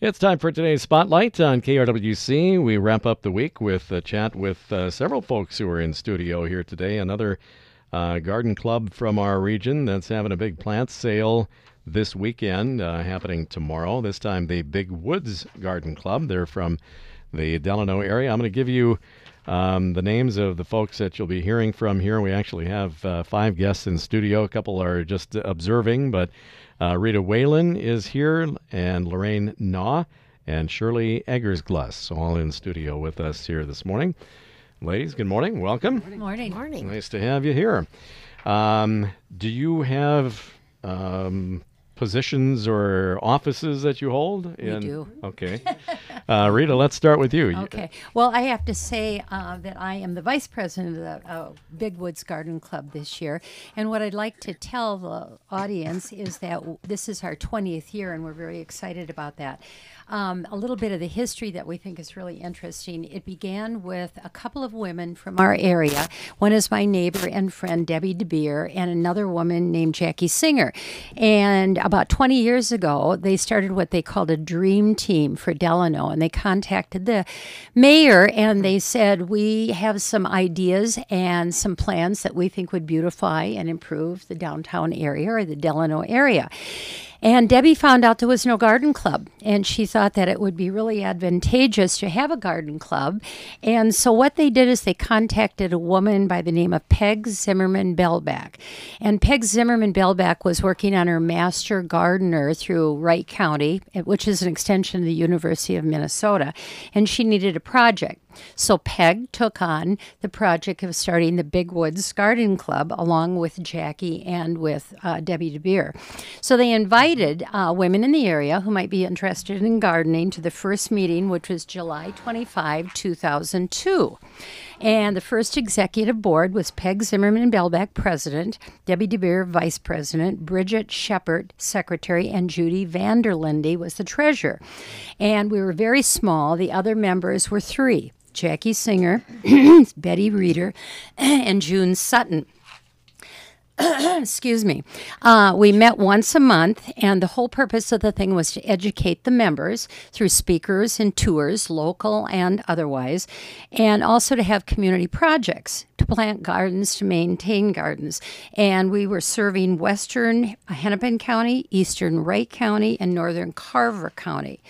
It's time for today's spotlight on KRWC. We wrap up the week with a chat with uh, several folks who are in studio here today. Another uh, garden club from our region that's having a big plant sale this weekend, uh, happening tomorrow. This time, the Big Woods Garden Club. They're from the Delano area. I'm going to give you um, the names of the folks that you'll be hearing from here. We actually have uh, five guests in studio. A couple are just observing, but uh, Rita Whalen is here, and Lorraine Naw, and Shirley Eggersglass, all in studio with us here this morning. Ladies, good morning. Welcome. Good morning. Morning. Nice to have you here. Um, do you have um, positions or offices that you hold? We in, do. Okay. Uh, Rita, let's start with you. Okay. Well, I have to say uh, that I am the vice president of the uh, Big Woods Garden Club this year. And what I'd like to tell the audience is that w- this is our 20th year, and we're very excited about that. Um, a little bit of the history that we think is really interesting. It began with a couple of women from our area. One is my neighbor and friend, Debbie DeBeer, and another woman named Jackie Singer. And about 20 years ago, they started what they called a dream team for Delano. And they contacted the mayor and they said, We have some ideas and some plans that we think would beautify and improve the downtown area or the Delano area. And Debbie found out there was no garden club, and she thought that it would be really advantageous to have a garden club. And so, what they did is they contacted a woman by the name of Peg Zimmerman Bellback. And Peg Zimmerman Bellback was working on her master gardener through Wright County, which is an extension of the University of Minnesota, and she needed a project. So Peg took on the project of starting the Big Woods Garden Club along with Jackie and with uh, Debbie DeBeer. So they invited uh, women in the area who might be interested in gardening to the first meeting, which was July 25, 2002. And the first executive board was Peg Zimmerman Bellback, president, Debbie DeBeer, vice president, Bridget Shepard, secretary, and Judy Vanderlinde was the treasurer. And we were very small. The other members were three Jackie Singer, Betty Reeder, and June Sutton. Excuse me. Uh, we met once a month, and the whole purpose of the thing was to educate the members through speakers and tours, local and otherwise, and also to have community projects to plant gardens, to maintain gardens. And we were serving western Hennepin County, eastern Wright County, and northern Carver County.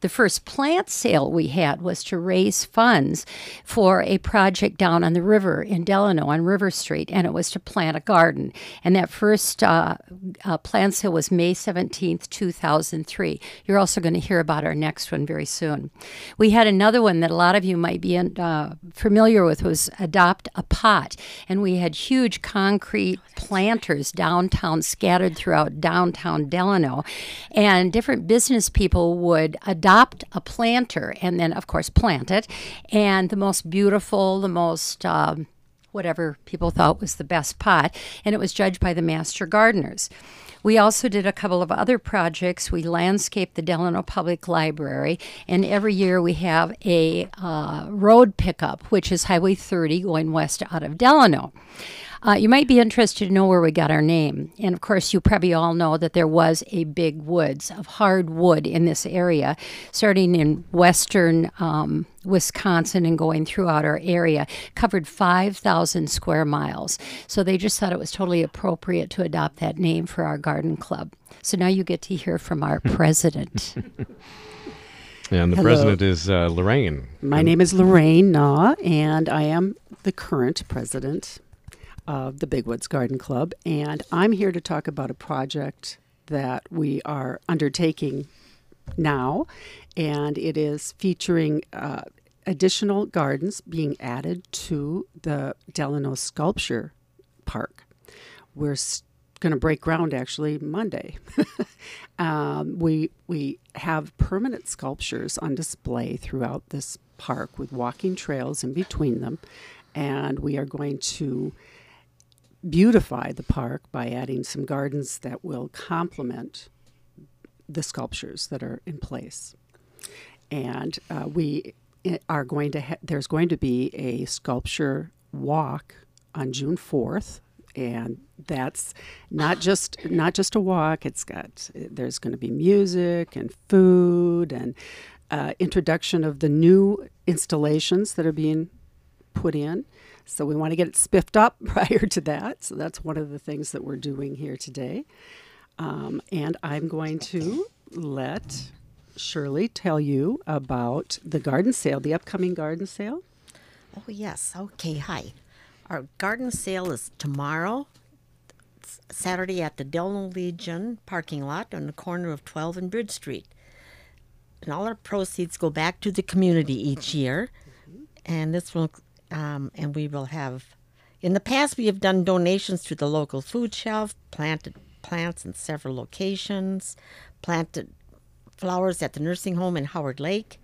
The first plant sale we had was to raise funds for a project down on the river in Delano on River Street, and it was to plant a garden. And that first uh, uh, plant sale was May 17th, 2003. You're also going to hear about our next one very soon. We had another one that a lot of you might be in, uh, familiar with was Adopt a Pot. And we had huge concrete planters downtown, scattered throughout downtown Delano. And different business people would adopt a planter and then, of course, plant it. And the most beautiful, the most um, whatever people thought was the best pot, and it was judged by the master gardeners. We also did a couple of other projects. We landscaped the Delano Public Library, and every year we have a uh, road pickup, which is Highway 30 going west out of Delano. Uh, you might be interested to know where we got our name. And of course, you probably all know that there was a big woods of hard wood in this area, starting in western um, Wisconsin and going throughout our area, covered 5,000 square miles. So they just thought it was totally appropriate to adopt that name for our garden club. So now you get to hear from our president. And the Hello. president is uh, Lorraine. My name is Lorraine Naw, and I am the current president of the Big Woods Garden Club. And I'm here to talk about a project that we are undertaking now, and it is featuring uh, additional gardens being added to the Delano Sculpture Park. We're s- going to break ground actually Monday. um, we we have permanent sculptures on display throughout this park with walking trails in between them, and we are going to beautify the park by adding some gardens that will complement the sculptures that are in place. And uh, we are going to ha- there's going to be a sculpture walk on June 4th and that's not just not just a walk. It's got there's going to be music and food and uh, introduction of the new installations that are being put in. So we want to get it spiffed up prior to that. So that's one of the things that we're doing here today. Um, and I'm going to let Shirley tell you about the garden sale, the upcoming garden sale. Oh, yes. Okay. Hi. Our garden sale is tomorrow, Saturday at the Delano Legion parking lot on the corner of 12 and Bridge Street. And all our proceeds go back to the community each year. And this will, um, and we will have, in the past, we have done donations to the local food shelf, planted plants in several locations, planted flowers at the nursing home in Howard Lake,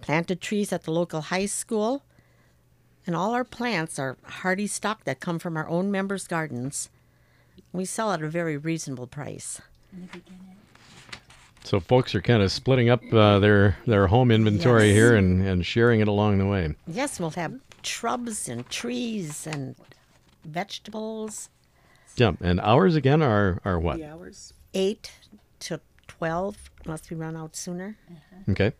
planted trees at the local high school, and all our plants are hardy stock that come from our own members' gardens. We sell at a very reasonable price. So folks are kind of splitting up uh, their their home inventory Yes. here and, and sharing it along the way. Yes, we'll have shrubs and trees and vegetables. Yeah, and hours again are are what? The hours. 8 to 12, unless we run out sooner. Okay,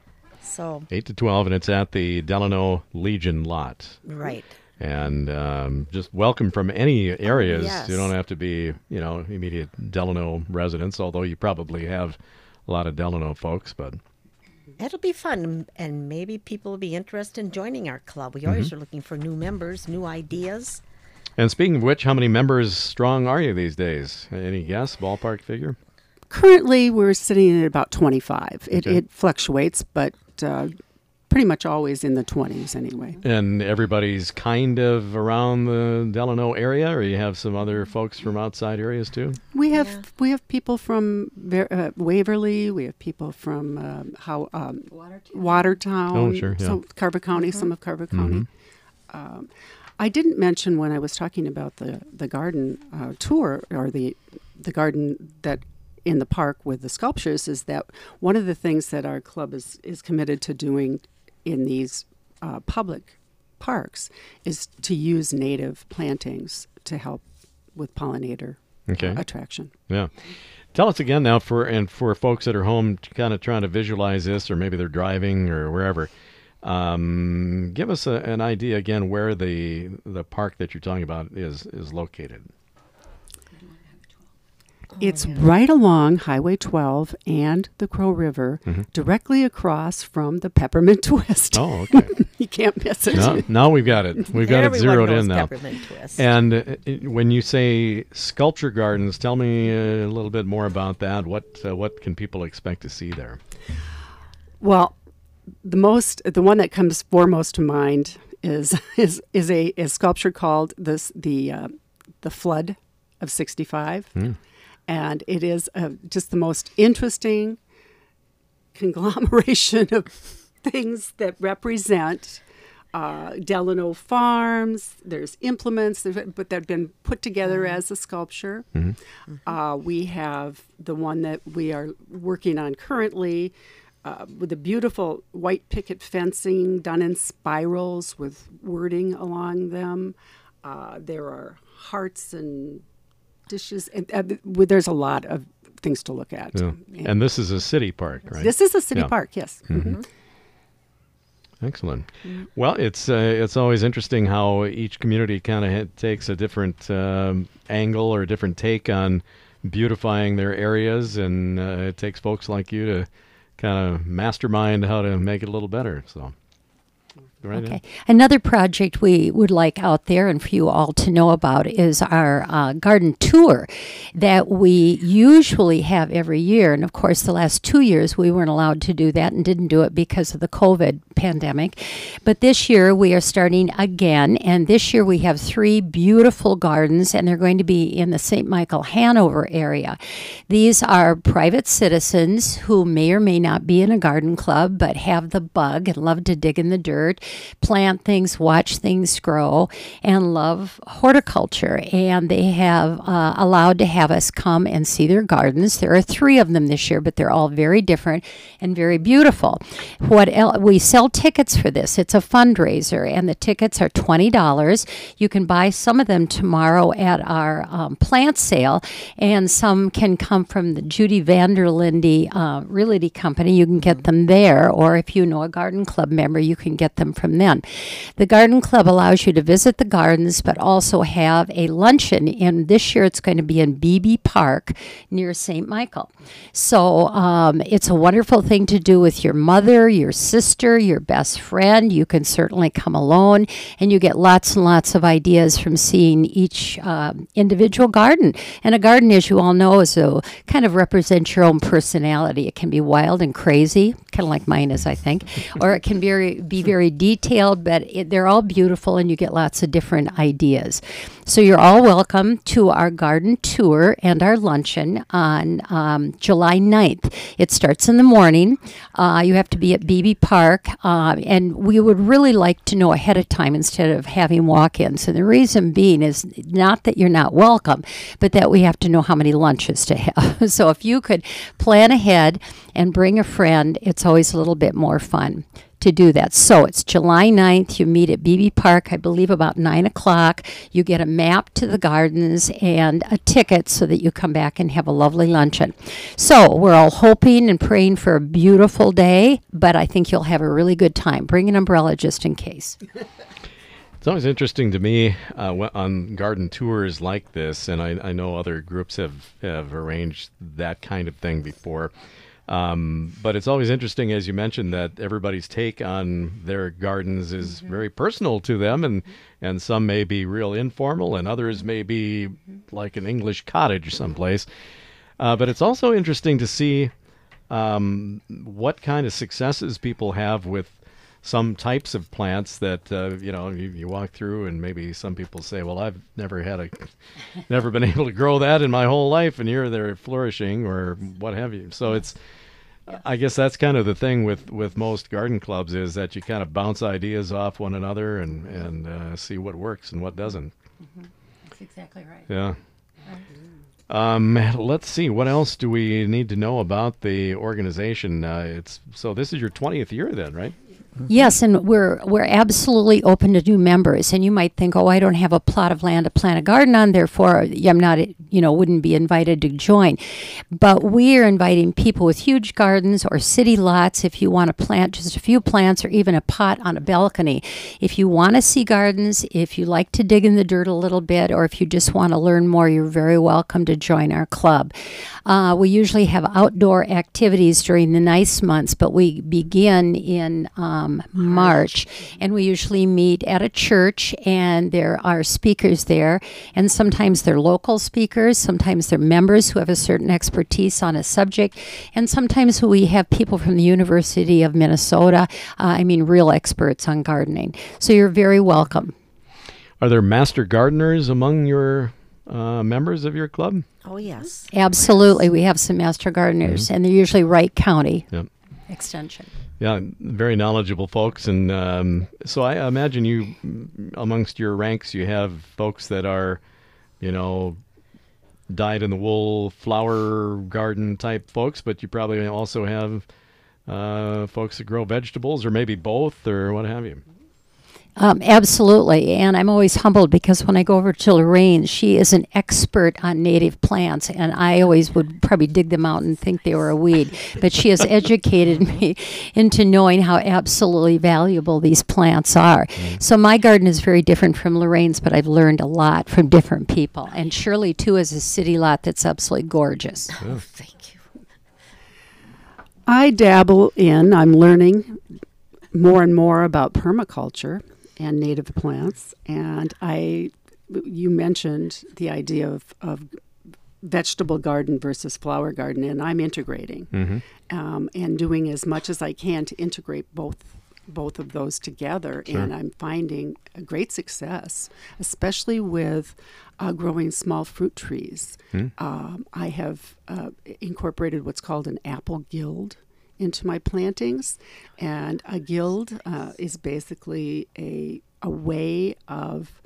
So, eight to twelve, and it's at the Delano Legion lot. right. And um, just welcome from any areas. yes. You don't have to be, you know, immediate Delano residents, although you probably have a lot of Delano folks. But It'll be fun, and maybe people will be interested in joining our club. We always are looking for new members, new ideas. and speaking of which, how many members strong are you these days? Any guess, ballpark figure? Currently, we're sitting at about 25. It, Okay. it fluctuates, but uh, pretty much always in the 20s anyway. And everybody's kind of around the Delano area, or you have some other folks from outside areas too? We have Yeah. we have people from Ver- uh, Waverly. We have people from um, how um, Watertown. Oh, sure, yeah. Some Carver County. Some of Carver County. Um, I didn't mention when I was talking about the the garden uh, tour or the the garden that in the park with the sculptures is that one of the things that our club is is committed to doing in these uh, public parks is to use native plantings to help with pollinator Okay. attraction. Yeah. Tell us again now for and for folks that are home kind of trying to visualize this or maybe they're driving or wherever. Um, give us a, an idea again where the the park that you're talking about is is located. It's right along Highway 12 and the Crow River, directly across from the Peppermint Twist. Oh, okay. you can't miss it. now, now we've got it. We've got it zeroed in now. Peppermint Twist. And uh, when you say sculpture gardens, tell me a little bit more about that. What uh, what can people expect to see there? Well, the most, the one that comes foremost to mind is is is a, a sculpture called this the uh, the Flood of '65, and it is uh, just the most interesting conglomeration of things that represent uh, Delano Farms. There's implements, there's, but they've been put together as a sculpture. Uh, we have the one that we are working on currently. Uh, with the beautiful white picket fencing done in spirals with wording along them. Uh, there are hearts and dishes, and uh, there's a lot of things to look at. Yeah. And this is a city park, right? This is a city Yeah. park, yes. Mhm. Excellent. Well, it's uh, it's always interesting how each community kind of ha- takes a different um, angle or a different take on beautifying their areas, and uh, it takes folks like you to kind of mastermind how to make it a little better. So, right Okay. ahead. Another project we would like out there and for you all to know about is our uh, garden tour that we usually have every year. And of course, the last two years we weren't allowed to do that and didn't do it because of the COVID pandemic. But this year we are starting again. And this year we have three beautiful gardens, and they're going to be in the St. Michael Hanover area. These are private citizens who may or may not be in a garden club but have the bug and love to dig in the dirt plant things, watch things grow, and love horticulture. And they have uh, allowed to have us come and see their gardens. There are three of them this year, but they're all very different and very beautiful. What el- we sell tickets for this? It's a fundraiser, and the tickets are twenty dollars. You can buy some of them tomorrow at our um, plant sale, and some can come from the Judy Vanderlinde uh, Realty Company. You can get them there, or if you know a garden club member, you can get them from them. The garden club allows you to visit the gardens, but also have a luncheon. And this year, it's going to be in Beebe Park near St. Michael. So um, it's a wonderful thing to do with your mother, your sister, your best friend. You can certainly come alone, and you get lots and lots of ideas from seeing each uh, individual garden. And a garden, as you all know, is a kind of represents your own personality. It can be wild and crazy, kind of like mine is, I think, or it can be very, be very detailed, but it, they're all beautiful, and you get lots of different ideas. So you're all welcome to our garden tour and our luncheon on um, July 9th. It starts in the morning. Uh, you have to be at Beebe Park, uh, and we would really like to know ahead of time instead of having walk-ins. And the reason being is not that you're not welcome, but that we have to know how many lunches to have. so if you could plan ahead and bring a friend, it's always a little bit more fun to do that. So it's July 9th. You meet at Beebe Park, I believe, about 9 o'clock. You get a map to the gardens and a ticket so that you come back and have a lovely luncheon. So we're all hoping and praying for a beautiful day, but I think you'll have a really good time. Bring an umbrella just in case. It's always interesting to me uh, on garden tours like this, and I, I know other groups have, have arranged that kind of thing before. Um, but it's always interesting, as you mentioned, that everybody's take on their gardens is very personal to them, and and some may be real informal, and others may be like an English cottage someplace. Uh, but it's also interesting to see um, what kind of successes people have with some types of plants that uh, you know you, you walk through and maybe some people say well i've never had a never been able to grow that in my whole life and here they're flourishing or what have you so it's i guess that's kind of the thing with with most garden clubs is that you kind of bounce ideas off one another and and uh, see what works and what doesn't That's exactly right. yeah um, let's see. What else do we need to know about the organization? Uh, it's so this is your twentieth year, then, right? Yes, and we're we're absolutely open to new members. And you might think, oh, I don't have a plot of land to plant a garden on, therefore I'm not, you know, wouldn't be invited to join. But we are inviting people with huge gardens or city lots. If you want to plant just a few plants or even a pot on a balcony, if you want to see gardens, if you like to dig in the dirt a little bit, or if you just want to learn more, you're very welcome to join our club. Uh, we usually have outdoor activities during the nice months, but we begin in um, March, and we usually meet at a church, and there are speakers there, and sometimes they're local speakers, sometimes they're members who have a certain expertise on a subject, and sometimes we have people from the University of Minnesota. Uh, I mean, real experts on gardening. So you're very welcome. Are there master gardeners among your uh, members of your club? Oh, yes. Absolutely, we have some master gardeners, and they're usually Wright County Yep. Extension. Yeah, very knowledgeable folks, and um, so I imagine you, amongst your ranks, you have folks that are, you know, dyed in the wool flower garden type folks, but you probably also have uh, folks that grow vegetables, or maybe both, or what have you. Um, absolutely. And I'm always humbled because when I go over to Lorraine, she is an expert on native plants. And I always would probably dig them out and think they were a weed. But she has educated me into knowing how absolutely valuable these plants are. So my garden is very different from Lorraine's, but I've learned a lot from different people. And Shirley, too, is a city lot that's absolutely gorgeous. Oh, thank you. I dabble in, I'm learning more and more about permaculture and native plants. And I, you mentioned the idea of, of vegetable garden versus flower garden, and I'm integrating Mm-hmm. um, and doing as much as I can to integrate both both of those together. And I'm finding a great success, especially with uh, growing small fruit trees. Um, I have uh, incorporated what's called an apple guild into my plantings. And a guild uh, is basically a, a way of,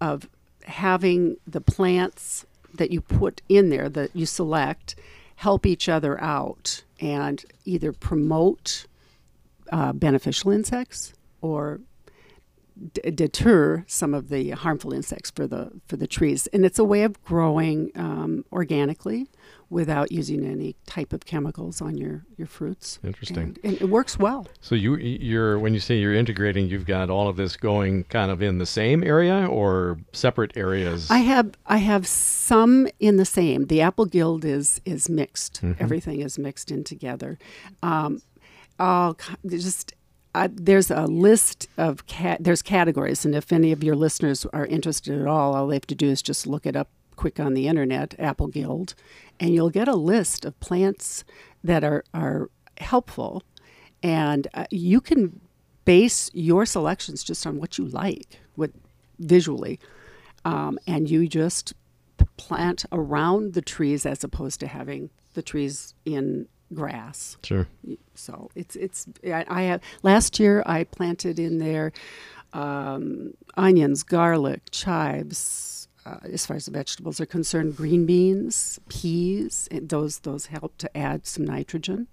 of having the plants that you put in there, that you select, help each other out and either promote uh, beneficial insects or d- deter some of the harmful insects for the for the trees. And it's a way of growing um, organically without using any type of chemicals on your your fruits. Interesting. And, and it works well. So you you're when you say you're integrating, you've got all of this going kind of in the same area or separate areas. I have I have some in the same. The apple guild is is mixed. Mm-hmm. Everything is mixed in together. Um, all just uh, there's a list of there's categories, and if any of your listeners are interested at all, all they have to do is just look it up quick on the internet, Apple Guild, and you'll get a list of plants that are are helpful, and uh, you can base your selections just on what you like, what visually, um, and you just plant around the trees as opposed to having the trees in grass. sure. So it's it's I, I have last year I planted in there um, onions, garlic, chives. Uh, as far as the vegetables are concerned, green beans, peas, those those help to add some nitrogen.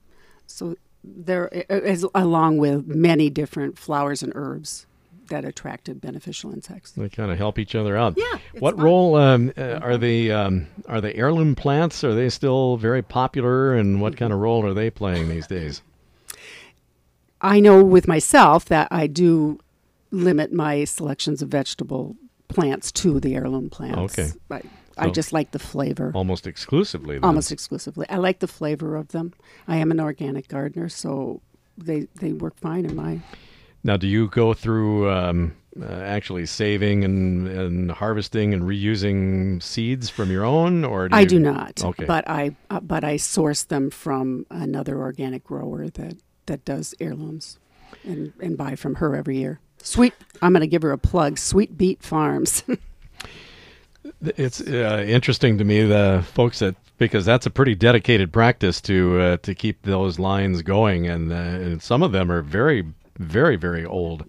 So there, is, along with many different flowers and herbs that attracted beneficial insects. They kind of help each other out. Yeah, What fun. role um, uh, are the um, are the heirloom plants? Are they still very popular, and what kind of role are they playing these days? I know with myself that I do limit my selections of vegetable plants to the heirloom plants. Okay. I, I just like the flavor. Almost exclusively. Then. Almost exclusively. I like the flavor of them. I am an organic gardener, so they they work fine in my Now, do you go through um, uh, actually saving and, and harvesting and reusing seeds from your own, or do I you- do not. Okay. But I uh, but I source them from another organic grower that that does heirlooms and and buy from her every year. Sweet I'm going to give her a plug. Sweet Beet Farms. It's uh, interesting to me the folks that because that's a pretty dedicated practice to uh, to keep those lines going, and, uh, and some of them are very, very, very old.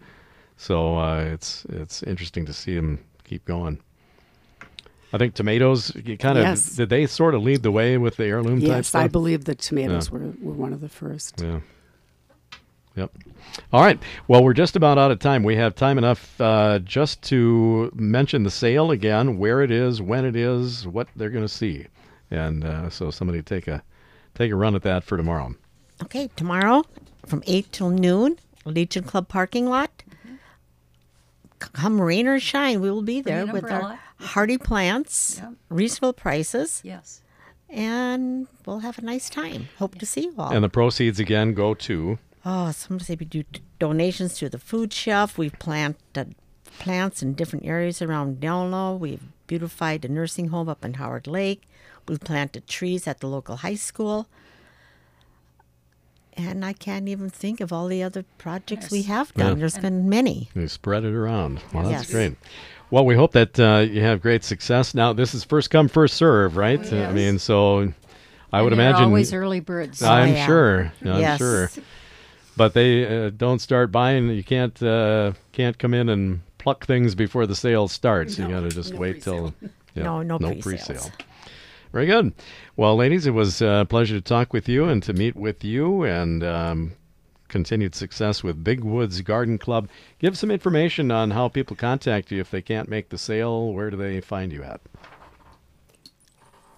So uh, it's it's interesting to see them keep going. I think tomatoes you kind of Yes. did they sort of lead the way with the heirloom type yes, stuff. I believe the tomatoes Yeah. were, were one of the first. Yeah. Yep. All right. Well, we're just about out of time. We have time enough uh, just to mention the sale again, where it is, when it is, what they're going to see, and uh, so somebody take a take a run at that for tomorrow. Okay, tomorrow from 8 till noon, Legion Club parking lot. C- Come rain or shine, we will be there an with umbrella. our hardy plants, Yep. reasonable prices, Yes. and we'll have a nice time. Hope to see you all. And the proceeds again go to Oh, some say we do donations to the food shelf. We've planted plants in different areas around Delano. We've beautified a nursing home up in Howard Lake. We've planted trees at the local high school. And I can't even think of all the other projects we have done. Yeah. There's been many. you spread it around. Well, that's Yes. great. Well, we hope that uh, you have great success. Now, this is first come, first serve, right? Uh, I mean, so I would And they're imagine always early birds. I'm yeah. sure. I'm Yes. sure. But they uh, don't start buying. You can't uh, can't come in and pluck things before the sale starts. you got to just no wait till yeah, No, no no pre-sales. pre-sale. Very good. Well, ladies, it was a pleasure to talk with you and to meet with you, and um, continued success with Big Woods Garden Club. Give some information on how people contact you if they can't make the sale. Where do they find you at?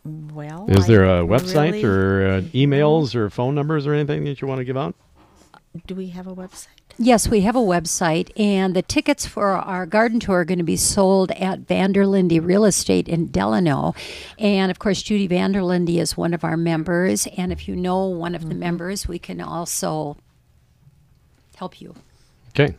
Well, Is there a website really- or uh, emails or phone numbers or anything that you want to give out? do we have a website? Yes, we have a website, and the tickets for our garden tour are going to be sold at Vanderlinde Real Estate in Delano. And of course, Judy Vanderlinde is one of our members. And if you know one of the members, we can also help you. Okay.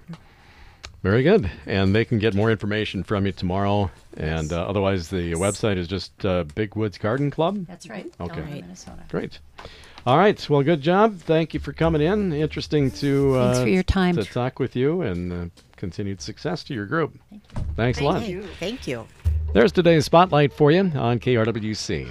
Very good. And they can get more information from you tomorrow. And uh, otherwise, the website is just uh, Big Woods Garden Club. That's right. Okay. Delano, Minnesota. Great. All right. Well, good job. Thank you for coming in. Interesting to uh, Thanks for your time. to talk with you, and uh, continued success to your group. Thanks a lot. You. Thank you. There's today's spotlight for you on KRWC.